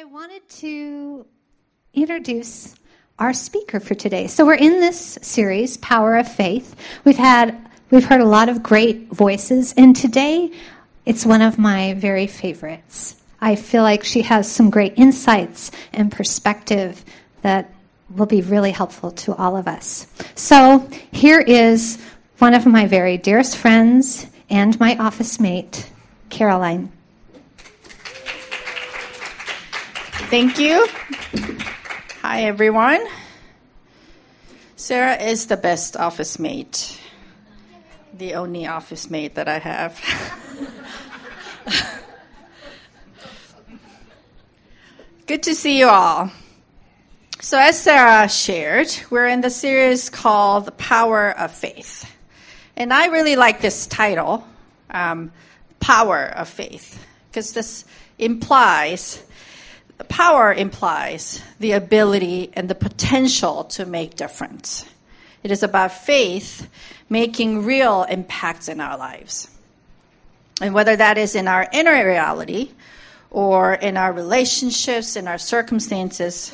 I wanted to introduce our speaker for today. So we're in this series, Power of Faith. We've had we've heard a lot of great voices, and today it's one of my very favorites. I feel like she has some great insights and perspective that will be really helpful to all of us. So here is one of my very dearest friends and my office mate, Caroline. Thank you. Hi, everyone. Sarah is the best office mate, the only office mate that I have. Good to see you all. So, as Sarah shared, we're in the series called The Power of Faith. And I really like this title, um, Power of Faith, because this implies power implies the ability and the potential to make difference. It is about faith making real impacts in our lives. And whether that is in our inner reality or in our relationships, in our circumstances,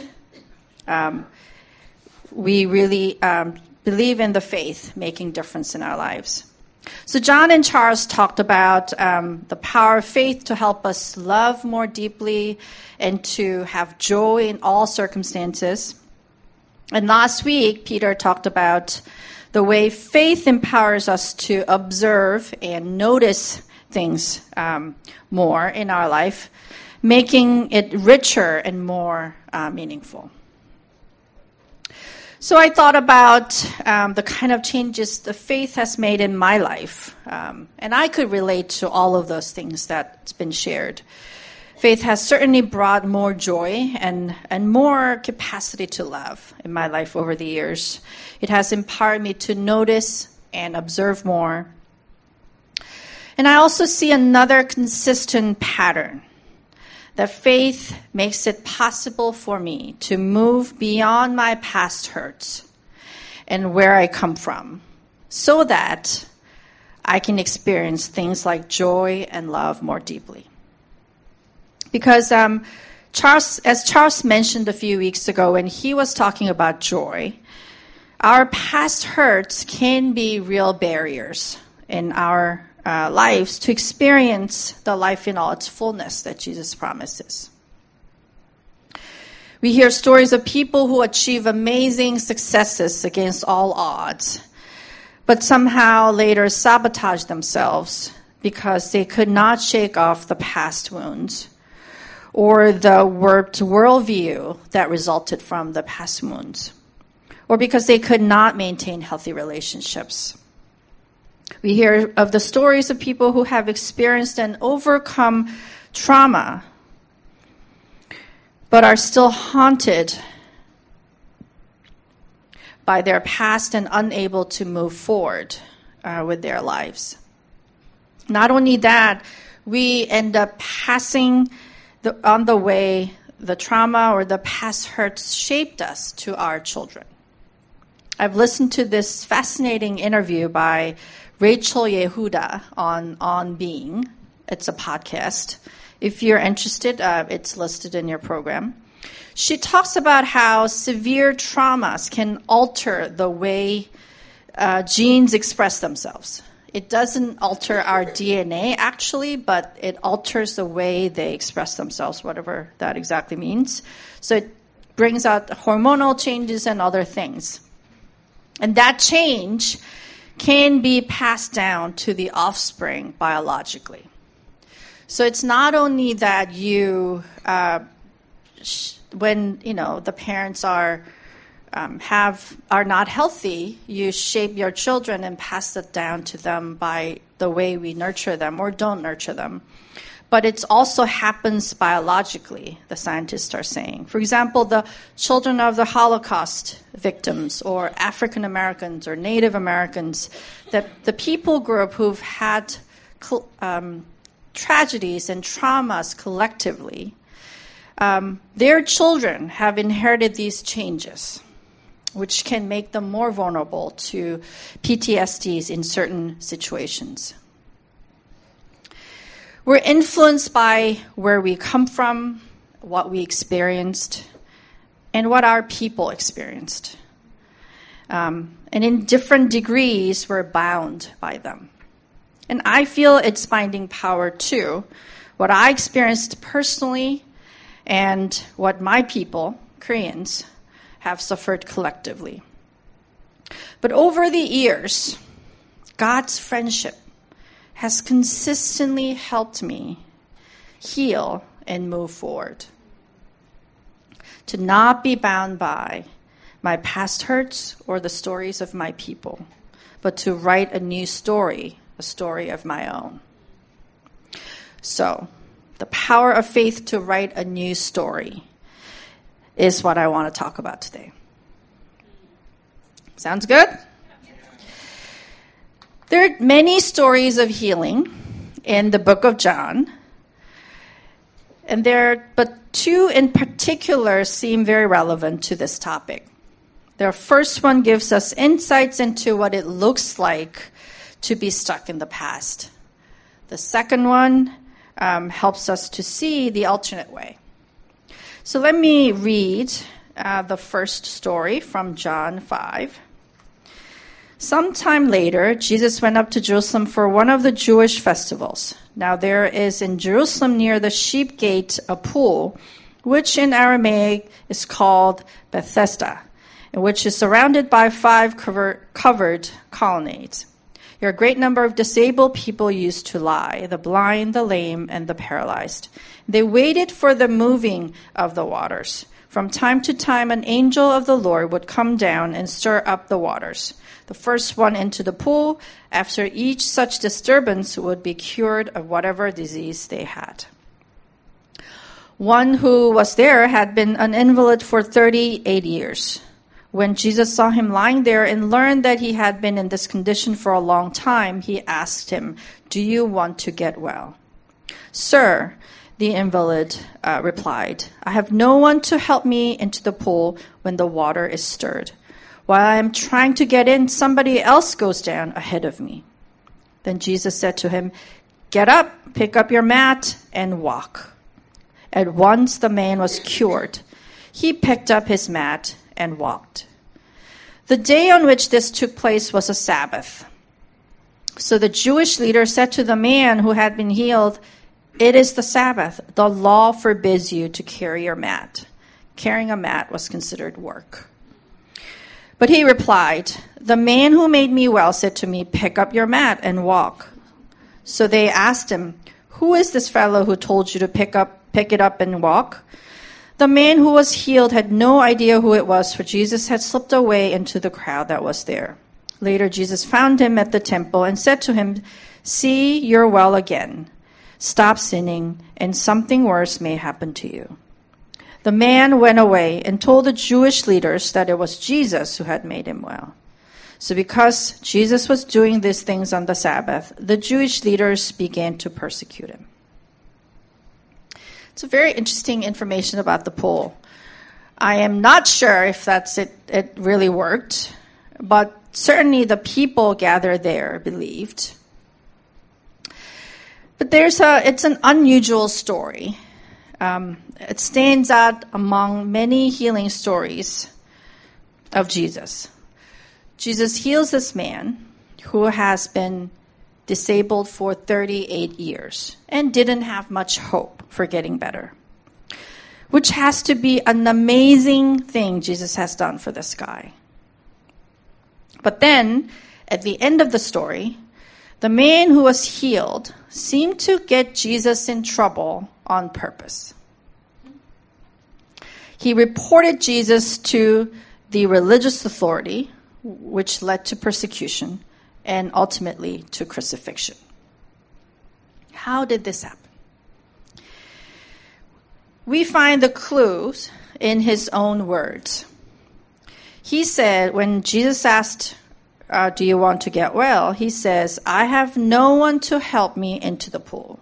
um, we really um, believe in the faith making difference in our lives. So, John and Charles talked about um, the power of faith to help us love more deeply and to have joy in all circumstances. And last week, Peter talked about the way faith empowers us to observe and notice things um, more in our life, making it richer and more uh, meaningful. So I thought about um, the kind of changes the faith has made in my life, um, and I could relate to all of those things that's been shared. Faith has certainly brought more joy and, and more capacity to love in my life over the years. It has empowered me to notice and observe more. And I also see another consistent pattern that faith makes it possible for me to move beyond my past hurts and where I come from so that I can experience things like joy and love more deeply. Because um, Charles, as Charles mentioned a few weeks ago when he was talking about joy, our past hurts can be real barriers in our uh, lives to experience the life in all its fullness that Jesus promises. We hear stories of people who achieve amazing successes against all odds, but somehow later sabotage themselves because they could not shake off the past wounds or the warped worldview that resulted from the past wounds, or because they could not maintain healthy relationships. We hear of the stories of people who have experienced and overcome trauma, but are still haunted by their past and unable to move forward uh, with their lives. Not only that, we end up passing the, on the way the trauma or the past hurts shaped us to our children. I've listened to this fascinating interview by Rachel Yehuda on On Being. It's a podcast. If you're interested, uh, it's listed in your program. She talks about how severe traumas can alter the way uh, genes express themselves. It doesn't alter our DNA actually, but it alters the way they express themselves, whatever that exactly means. So it brings out hormonal changes and other things. And that change can be passed down to the offspring biologically. So it's not only that you, uh, sh- when you know the parents are um, have are not healthy, you shape your children and pass it down to them by the way we nurture them or don't nurture them but it also happens biologically, the scientists are saying. For example, the children of the Holocaust victims, or African Americans, or Native Americans, that the people group who've had um, tragedies and traumas collectively, um, their children have inherited these changes, which can make them more vulnerable to PTSDs in certain situations. We're influenced by where we come from, what we experienced, and what our people experienced. Um, and in different degrees, we're bound by them. And I feel it's finding power too. What I experienced personally and what my people, Koreans, have suffered collectively. But over the years, God's friendship has consistently helped me heal and move forward. To not be bound by my past hurts or the stories of my people, but to write a new story, a story of my own. So, the power of faith to write a new story is what I want to talk about today. Sounds good? There are many stories of healing in the book of John. And there, but two in particular seem very relevant to this topic. The first one gives us insights into what it looks like to be stuck in the past. The second one um, helps us to see the alternate way. So let me read uh, the first story from John 5. Sometime later, Jesus went up to Jerusalem for one of the Jewish festivals. Now, there is in Jerusalem near the sheep gate a pool, which in Aramaic is called Bethesda, and which is surrounded by five cover- covered colonnades. Here, a great number of disabled people used to lie the blind, the lame, and the paralyzed. They waited for the moving of the waters. From time to time, an angel of the Lord would come down and stir up the waters the first one into the pool. After each such disturbance would be cured of whatever disease they had. One who was there had been an invalid for 38 years. When Jesus saw him lying there and learned that he had been in this condition for a long time, he asked him, Do you want to get well? Sir, the invalid uh, replied, I have no one to help me into the pool when the water is stirred. While I am trying to get in, somebody else goes down ahead of me. Then Jesus said to him, Get up, pick up your mat, and walk. At once the man was cured. He picked up his mat and walked. The day on which this took place was a Sabbath. So the Jewish leader said to the man who had been healed, It is the Sabbath. The law forbids you to carry your mat. Carrying a mat was considered work. But he replied, The man who made me well said to me, Pick up your mat and walk. So they asked him, Who is this fellow who told you to pick up pick it up and walk? The man who was healed had no idea who it was, for Jesus had slipped away into the crowd that was there. Later Jesus found him at the temple and said to him, See, you're well again. Stop sinning, and something worse may happen to you. The man went away and told the Jewish leaders that it was Jesus who had made him well. So, because Jesus was doing these things on the Sabbath, the Jewish leaders began to persecute him. It's a very interesting information about the pool. I am not sure if that's it, it really worked, but certainly the people gathered there believed. But there's a, it's an unusual story. Um, it stands out among many healing stories of Jesus. Jesus heals this man who has been disabled for 38 years and didn't have much hope for getting better, which has to be an amazing thing Jesus has done for this guy. But then, at the end of the story, the man who was healed seemed to get Jesus in trouble on purpose. He reported Jesus to the religious authority, which led to persecution and ultimately to crucifixion. How did this happen? We find the clues in his own words. He said, when Jesus asked, uh, Do you want to get well? He says, I have no one to help me into the pool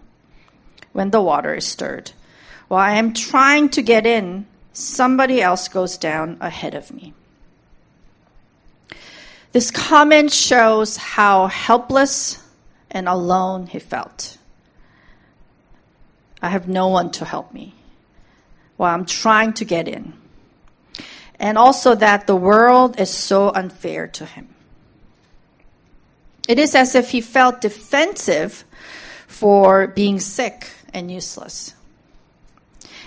when the water is stirred. While I am trying to get in, somebody else goes down ahead of me. This comment shows how helpless and alone he felt. I have no one to help me. while I'm trying to get in. And also that the world is so unfair to him. It is as if he felt defensive for being sick and useless.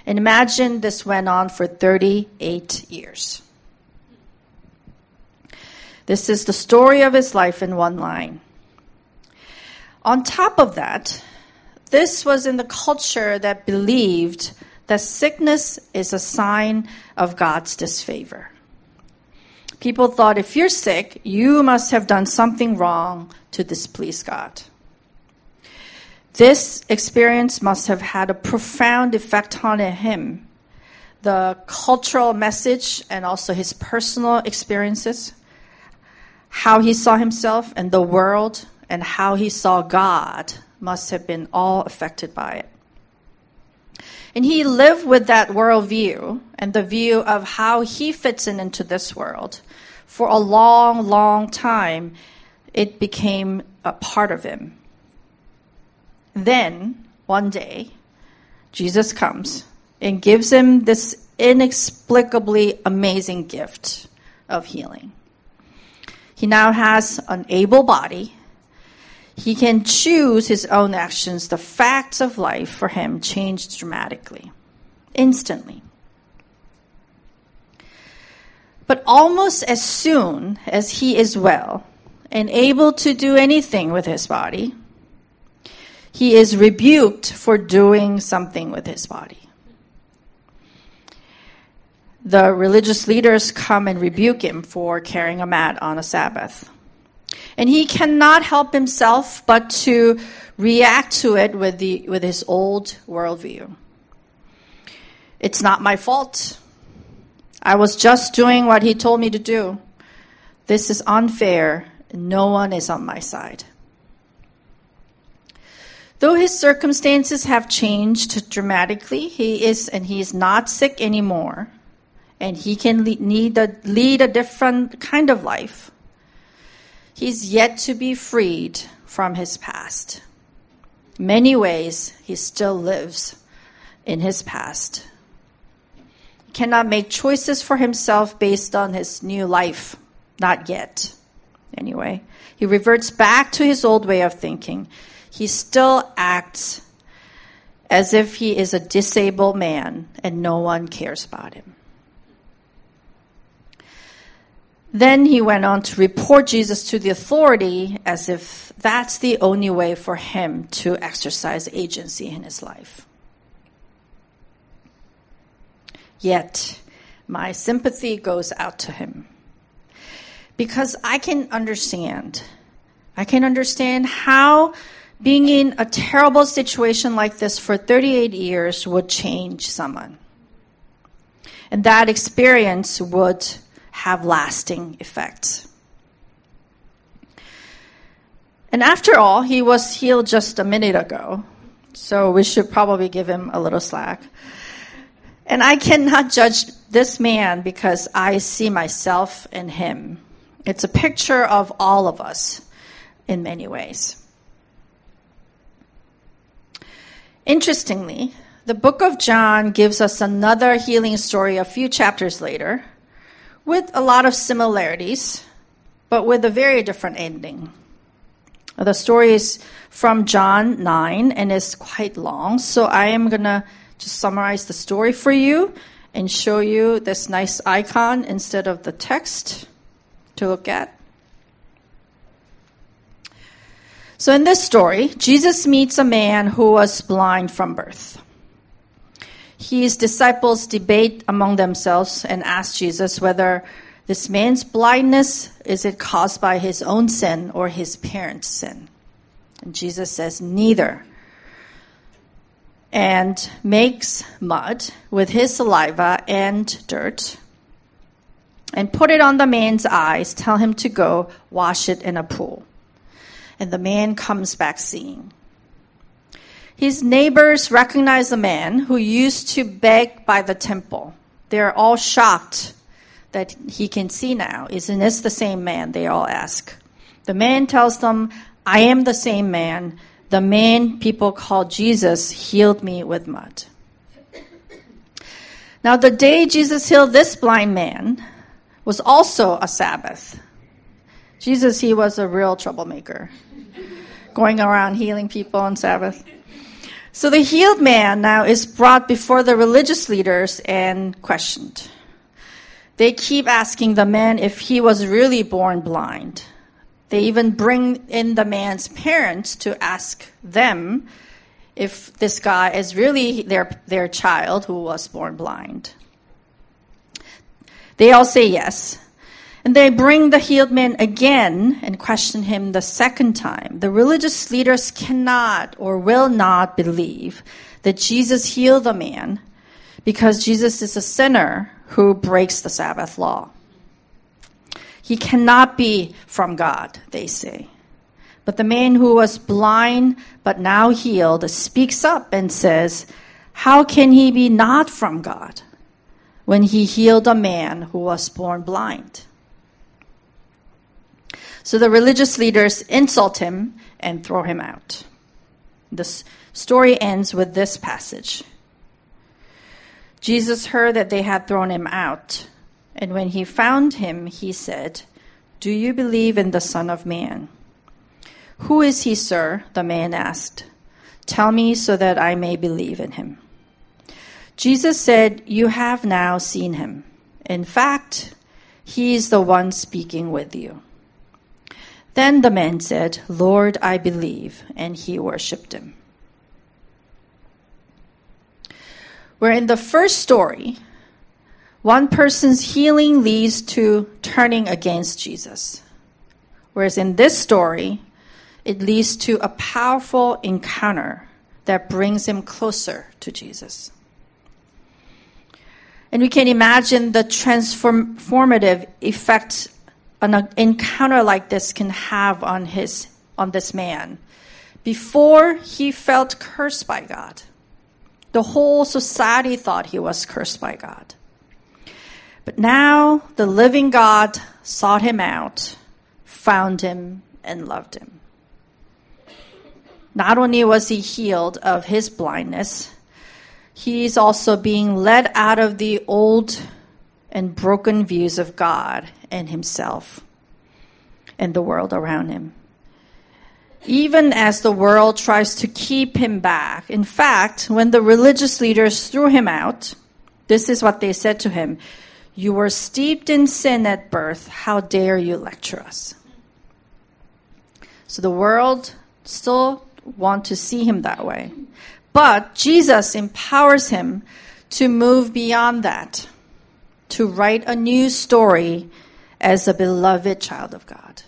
And imagine this went on for 38 years. This is the story of his life in one line. On top of that, this was in the culture that believed that sickness is a sign of God's disfavor. People thought if you're sick, you must have done something wrong to displease God. This experience must have had a profound effect on him. The cultural message and also his personal experiences, how he saw himself and the world, and how he saw God must have been all affected by it. And he lived with that worldview and the view of how he fits in into this world for a long, long time. It became a part of him. Then, one day, Jesus comes and gives him this inexplicably amazing gift of healing. He now has an able body he can choose his own actions. The facts of life for him changed dramatically, instantly. But almost as soon as he is well and able to do anything with his body, he is rebuked for doing something with his body. The religious leaders come and rebuke him for carrying a mat on a Sabbath. And he cannot help himself but to react to it with, the, with his old worldview. It's not my fault. I was just doing what he told me to do. This is unfair. No one is on my side. Though his circumstances have changed dramatically, he is and he is not sick anymore, and he can lead, need a, lead a different kind of life. He's yet to be freed from his past. Many ways, he still lives in his past. He cannot make choices for himself based on his new life. Not yet. Anyway, he reverts back to his old way of thinking. He still acts as if he is a disabled man and no one cares about him. Then he went on to report Jesus to the authority as if that's the only way for him to exercise agency in his life. Yet, my sympathy goes out to him. Because I can understand. I can understand how being in a terrible situation like this for 38 years would change someone. And that experience would have lasting effects. And after all, he was healed just a minute ago, so we should probably give him a little slack. And I cannot judge this man because I see myself in him. It's a picture of all of us in many ways. Interestingly, the book of John gives us another healing story a few chapters later with a lot of similarities, but with a very different ending. The story is from John 9 and is quite long, so I am going to just summarize the story for you and show you this nice icon instead of the text to look at. So, in this story, Jesus meets a man who was blind from birth. His disciples debate among themselves and ask Jesus whether this man's blindness is it caused by his own sin or his parents' sin. And Jesus says neither. And makes mud with his saliva and dirt and put it on the man's eyes, tell him to go wash it in a pool. And the man comes back seeing. His neighbors recognize the man who used to beg by the temple. They're all shocked that he can see now. Isn't this the same man? They all ask. The man tells them, I am the same man. The man people call Jesus healed me with mud. Now, the day Jesus healed this blind man was also a Sabbath. Jesus, he was a real troublemaker, going around healing people on Sabbath. So the healed man now is brought before the religious leaders and questioned. They keep asking the man if he was really born blind. They even bring in the man's parents to ask them if this guy is really their, their child who was born blind. They all say yes. And they bring the healed man again and question him the second time. The religious leaders cannot or will not believe that Jesus healed the man because Jesus is a sinner who breaks the Sabbath law. He cannot be from God, they say. But the man who was blind but now healed speaks up and says, How can he be not from God when he healed a man who was born blind? So the religious leaders insult him and throw him out. The story ends with this passage. Jesus heard that they had thrown him out, and when he found him, he said, Do you believe in the Son of Man? Who is he, sir? the man asked. Tell me so that I may believe in him. Jesus said, You have now seen him. In fact, he is the one speaking with you. Then the man said, Lord, I believe, and he worshipped him. Where in the first story, one person's healing leads to turning against Jesus. Whereas in this story, it leads to a powerful encounter that brings him closer to Jesus. And we can imagine the transformative effect an encounter like this can have on his on this man. Before he felt cursed by God. The whole society thought he was cursed by God. But now the living God sought him out, found him, and loved him. Not only was he healed of his blindness, he's also being led out of the old and broken views of God and himself and the world around him. Even as the world tries to keep him back. In fact, when the religious leaders threw him out, this is what they said to him You were steeped in sin at birth. How dare you lecture us? So the world still want to see him that way. But Jesus empowers him to move beyond that, to write a new story as a beloved child of God.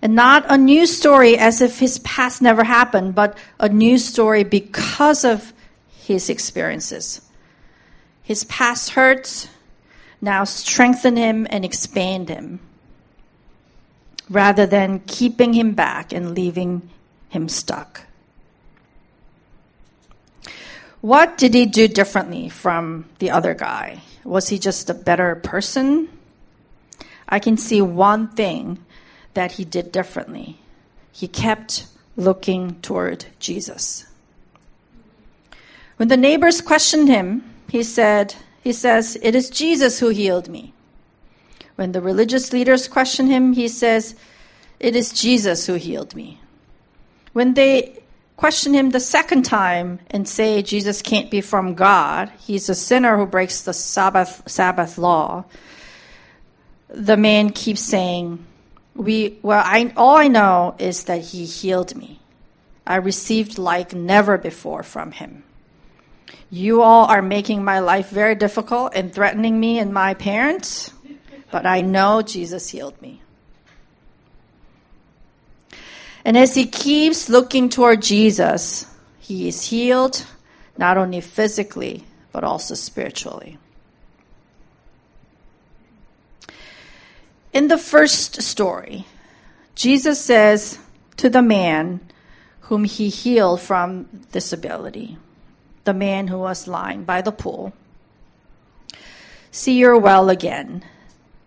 And not a new story as if his past never happened, but a new story because of his experiences. His past hurts now strengthen him and expand him rather than keeping him back and leaving him stuck. What did he do differently from the other guy? Was he just a better person? I can see one thing that he did differently. He kept looking toward Jesus. When the neighbors questioned him, he said, he says, "It is Jesus who healed me." When the religious leaders questioned him, he says, It is Jesus who healed me. When they question him the second time and say Jesus can't be from God, he's a sinner who breaks the Sabbath, Sabbath law, the man keeps saying, we, well, I, all I know is that he healed me. I received like never before from him. You all are making my life very difficult and threatening me and my parents. But I know Jesus healed me. And as he keeps looking toward Jesus, he is healed not only physically, but also spiritually. In the first story, Jesus says to the man whom he healed from disability, the man who was lying by the pool, See, you're well again.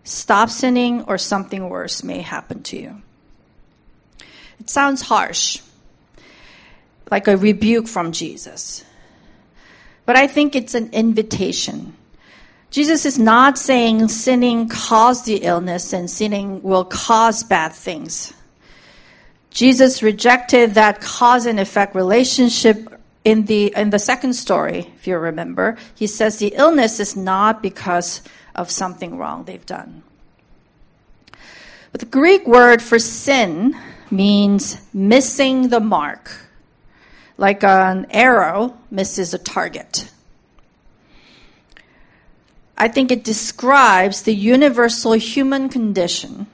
Stop sinning, or something worse may happen to you. It sounds harsh, like a rebuke from Jesus. but I think it's an invitation. Jesus is not saying sinning caused the illness and sinning will cause bad things. Jesus rejected that cause and effect relationship in the in the second story, if you remember. He says the illness is not because of something wrong they've done. But the Greek word for sin means missing the mark, like an arrow misses a target. I think it describes the universal human condition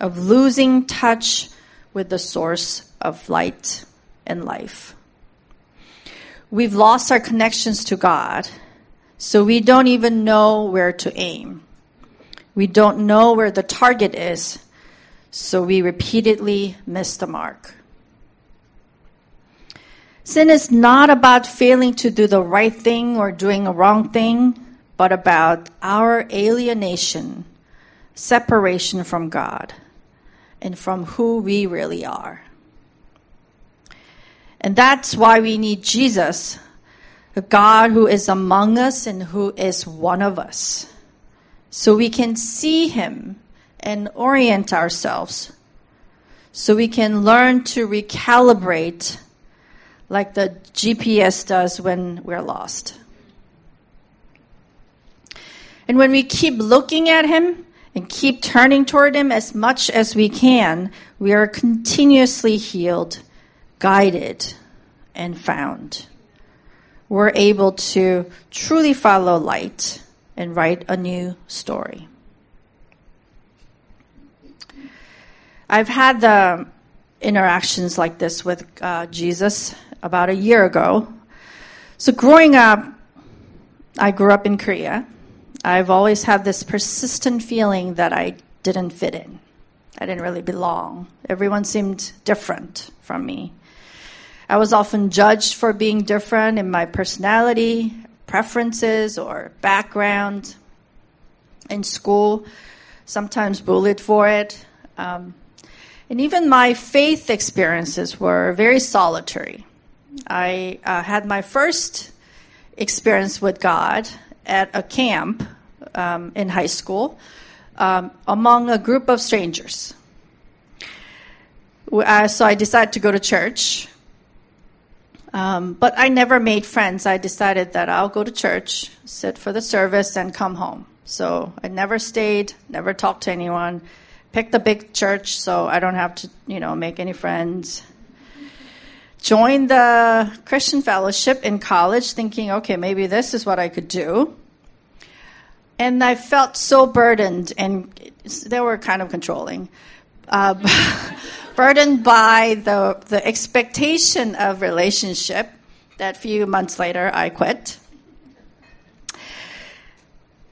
of losing touch with the source of light and life. We've lost our connections to God, so we don't even know where to aim. We don't know where the target is, so we repeatedly miss the mark. Sin is not about failing to do the right thing or doing a wrong thing, but about our alienation, separation from God, and from who we really are. And that's why we need Jesus, a God who is among us and who is one of us. So we can see him and orient ourselves so we can learn to recalibrate like the GPS does when we're lost. And when we keep looking at Him and keep turning toward Him as much as we can, we are continuously healed, guided, and found. We're able to truly follow light and write a new story. I've had the interactions like this with uh, Jesus about a year ago. So, growing up, I grew up in Korea. I've always had this persistent feeling that I didn't fit in. I didn't really belong. Everyone seemed different from me. I was often judged for being different in my personality, preferences, or background. In school, sometimes bullied for it. Um, and even my faith experiences were very solitary. I uh, had my first experience with God at a camp um, in high school um, among a group of strangers. Uh, so I decided to go to church. Um, but I never made friends. I decided that I'll go to church, sit for the service, and come home. So I never stayed, never talked to anyone picked the big church so I don't have to, you know, make any friends. Joined the Christian fellowship in college thinking, okay, maybe this is what I could do. And I felt so burdened, and they were kind of controlling, uh, burdened by the, the expectation of relationship that few months later I quit.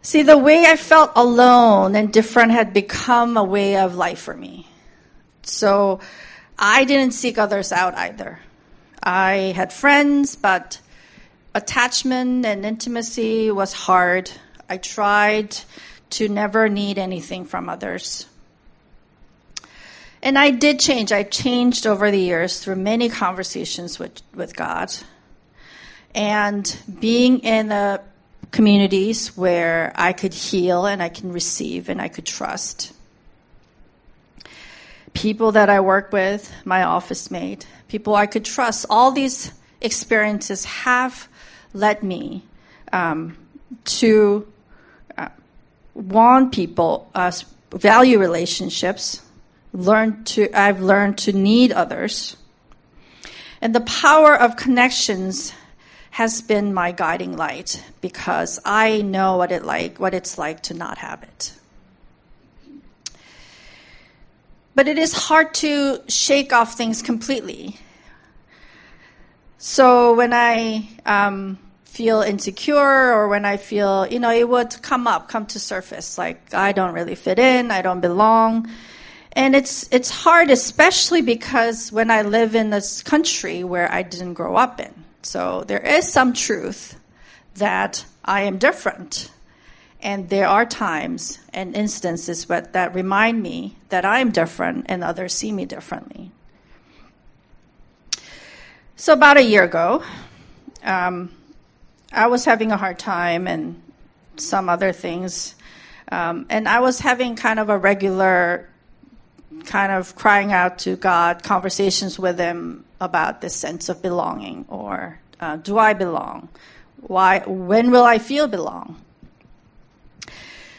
See, the way I felt alone and different had become a way of life for me. So I didn't seek others out either. I had friends, but attachment and intimacy was hard. I tried to never need anything from others. And I did change. I changed over the years through many conversations with, with God. And being in a communities where I could heal and I can receive and I could trust. People that I work with, my office mate, people I could trust. All these experiences have led me um, to uh, want people, uh, value relationships. Learn to, I've learned to need others. And the power of connections has been my guiding light because I know what it like what it's like to not have it. But it is hard to shake off things completely. So when I um, feel insecure or when I feel, you know, it would come up, come to surface, like I don't really fit in, I don't belong. And it's it's hard, especially because when I live in this country where I didn't grow up in. So there is some truth that I am different. And there are times and instances that remind me that I'm different and others see me differently. So, about a year ago, um, I was having a hard time and some other things. Um, and I was having kind of a regular kind of crying out to God, conversations with Him about this sense of belonging or uh, do I belong? Why, when will I feel belong?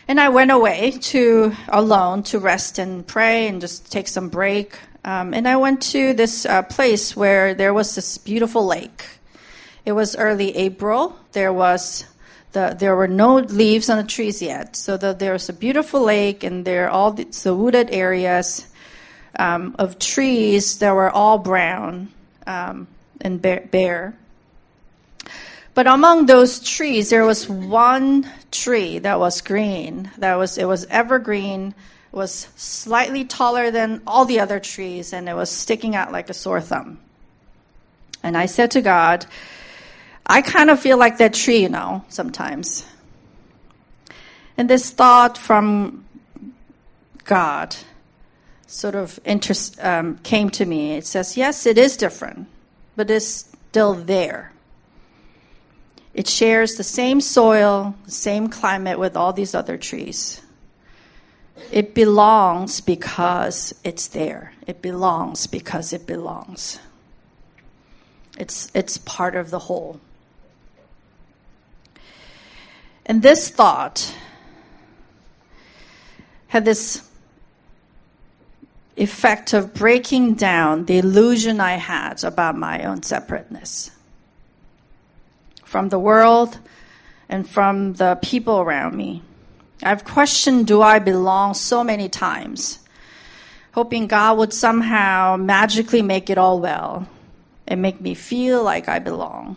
And I went away to alone to rest and pray and just take some break. Um, and I went to this uh, place where there was this beautiful lake. It was early April. There was the, there were no leaves on the trees yet. So the, there was a beautiful lake, and there are all the, the wooded areas um, of trees that were all brown um, and bare. But among those trees, there was one tree that was green. That was it was evergreen, was slightly taller than all the other trees, and it was sticking out like a sore thumb. And I said to God, I kind of feel like that tree, you know, sometimes. And this thought from God sort of interest, um, came to me. It says, yes, it is different, but it's still there. It shares the same soil, the same climate with all these other trees. It belongs because it's there. It belongs because it belongs. It's, it's part of the whole. And this thought had this effect of breaking down the illusion I had about my own separateness from the world and from the people around me. I've questioned do I belong so many times, hoping God would somehow magically make it all well and make me feel like I belong.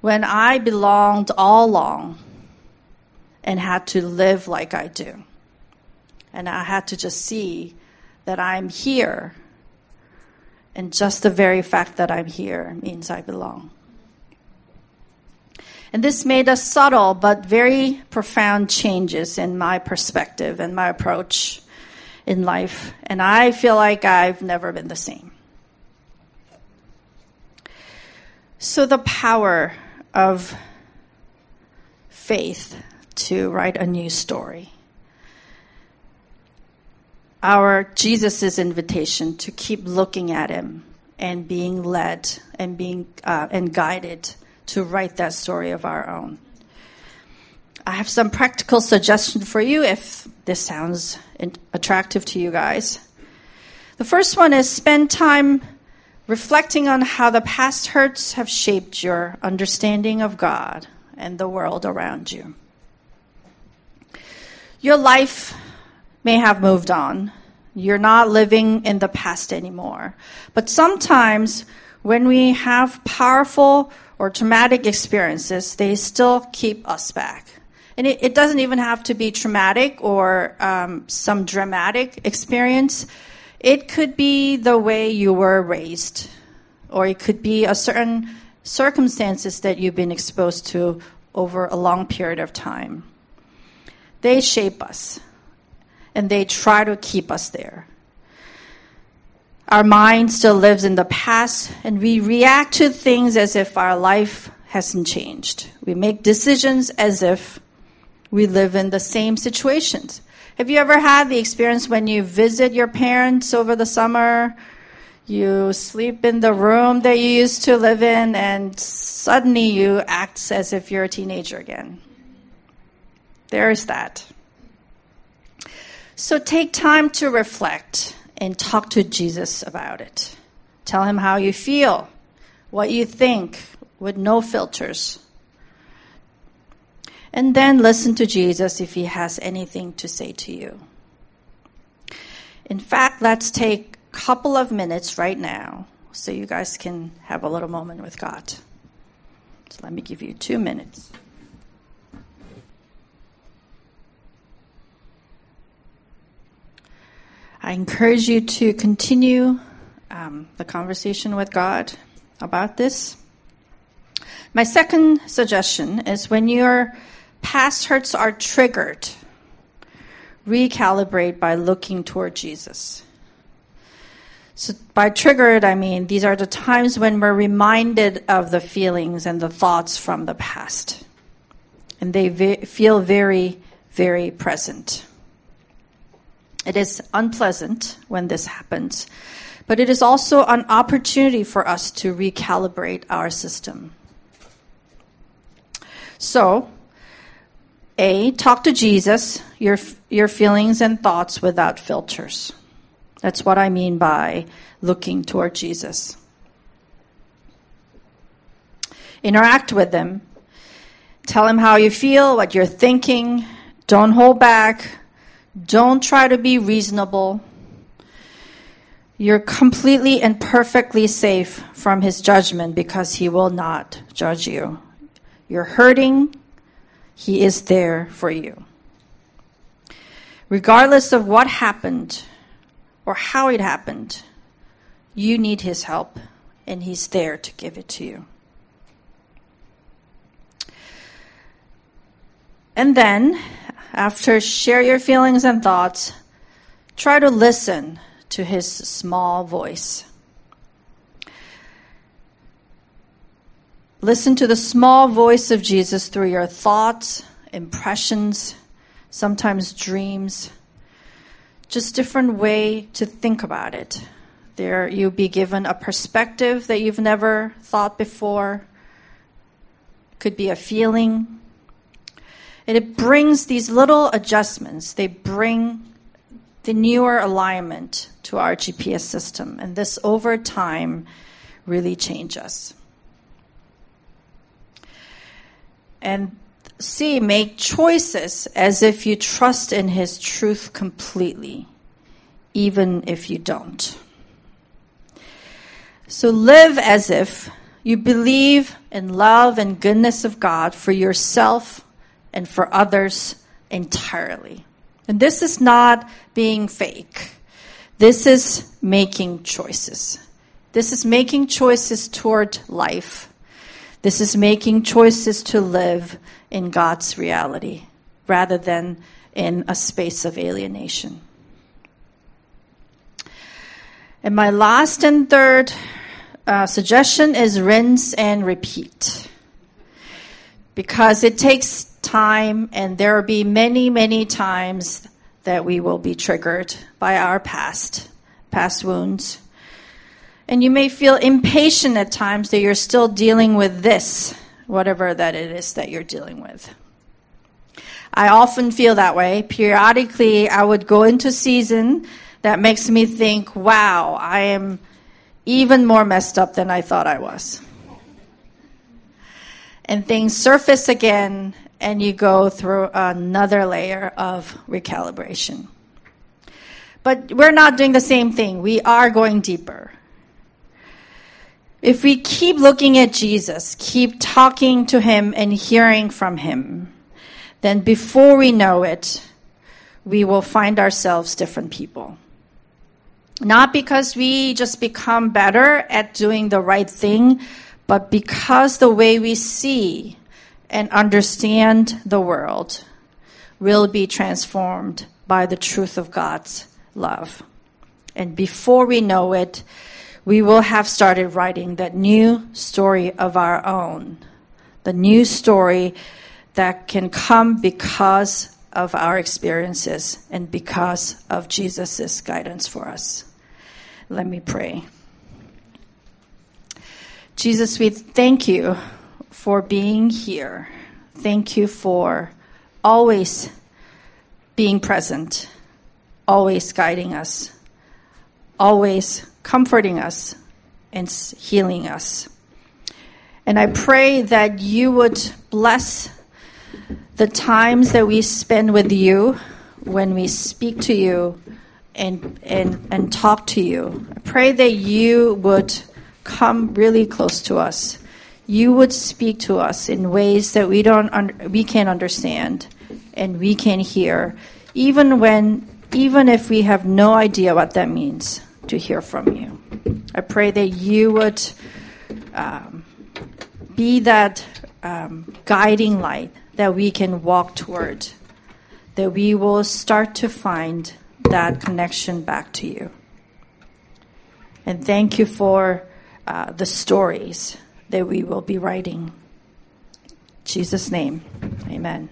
When I belonged all along and had to live like I do. And I had to just see that I'm here. And just the very fact that I'm here means I belong. And this made a subtle but very profound changes in my perspective and my approach in life. And I feel like I've never been the same. So, the power of faith to write a new story. Our Jesus' invitation to keep looking at him and being led and being uh, and guided to write that story of our own. I have some practical suggestions for you if this sounds attractive to you guys. The first one is spend time reflecting on how the past hurts have shaped your understanding of God and the world around you. Your life may have moved on. You're not living in the past anymore. But sometimes when we have powerful or traumatic experiences, they still keep us back. And it, it doesn't even have to be traumatic or um, some dramatic experience. It could be the way you were raised, or it could be a certain circumstances that you've been exposed to over a long period of time. They shape us, and they try to keep us there. Our mind still lives in the past, and we react to things as if our life hasn't changed. We make decisions as if we live in the same situations. Have you ever had the experience when you visit your parents over the summer? You sleep in the room that you used to live in, and suddenly you act as if you're a teenager again. There's that. So take time to reflect and talk to Jesus about it. Tell him how you feel, what you think, with no filters. And then listen to Jesus if he has anything to say to you. In fact, let's take a couple of minutes right now so you guys can have a little moment with God. So let me give you two minutes. I encourage you to continue um, the conversation with God about this. My second suggestion is when your past hurts are triggered, recalibrate by looking toward Jesus. So by triggered, I mean these are the times when we're reminded of the feelings and the thoughts from the past. And they ve- feel very, very present. It is unpleasant when this happens, but it is also an opportunity for us to recalibrate our system. So, A, talk to Jesus, your, your feelings and thoughts without filters. That's what I mean by looking toward Jesus. Interact with him. Tell him how you feel, what you're thinking. Don't hold back. Don't try to be reasonable. You're completely and perfectly safe from his judgment because he will not judge you. You're hurting, he is there for you. Regardless of what happened, or how it happened, you need His help, and He's there to give it to you. And then, after share your feelings and thoughts, try to listen to His small voice. Listen to the small voice of Jesus through your thoughts, impressions, sometimes dreams just different way to think about it. There you'll be given a perspective that you've never thought before. Could be a feeling. And it brings these little adjustments. They bring the newer alignment to our GPS system. And this over time really changes. And C, make choices as if you trust in His truth completely, even if you don't. So live as if you believe in love and goodness of God for yourself and for others entirely. And this is not being fake. This is making choices. This is making choices toward life. This is making choices to live in God's reality rather than in a space of alienation. And my last and third uh, suggestion is rinse and repeat. Because it takes time, and there will be many, many times that we will be triggered by our past, past wounds. And you may feel impatient at times that you're still dealing with this whatever that it is that you're dealing with. I often feel that way. Periodically, I would go into season that makes me think, wow, I am even more messed up than I thought I was. And things surface again, and you go through another layer of recalibration. But we're not doing the same thing. We are going deeper. If we keep looking at Jesus, keep talking to him and hearing from him, then before we know it, we will find ourselves different people. Not because we just become better at doing the right thing, but because the way we see and understand the world will be transformed by the truth of God's love. And before we know it, we will have started writing that new story of our own, the new story that can come because of our experiences and because of Jesus' guidance for us. Let me pray. Jesus, we thank you for being here. Thank you for always being present, always guiding us, always comforting us and healing us. And I pray that you would bless the times that we spend with you when we speak to you and, and, and talk to you. I pray that you would come really close to us. You would speak to us in ways that we don't un- we can't understand and we can hear, even when even if we have no idea what that means to hear from you. I pray that you would um, be that um, guiding light that we can walk toward, that we will start to find that connection back to you. And thank you for uh, the stories that we will be writing. In Jesus' name, amen.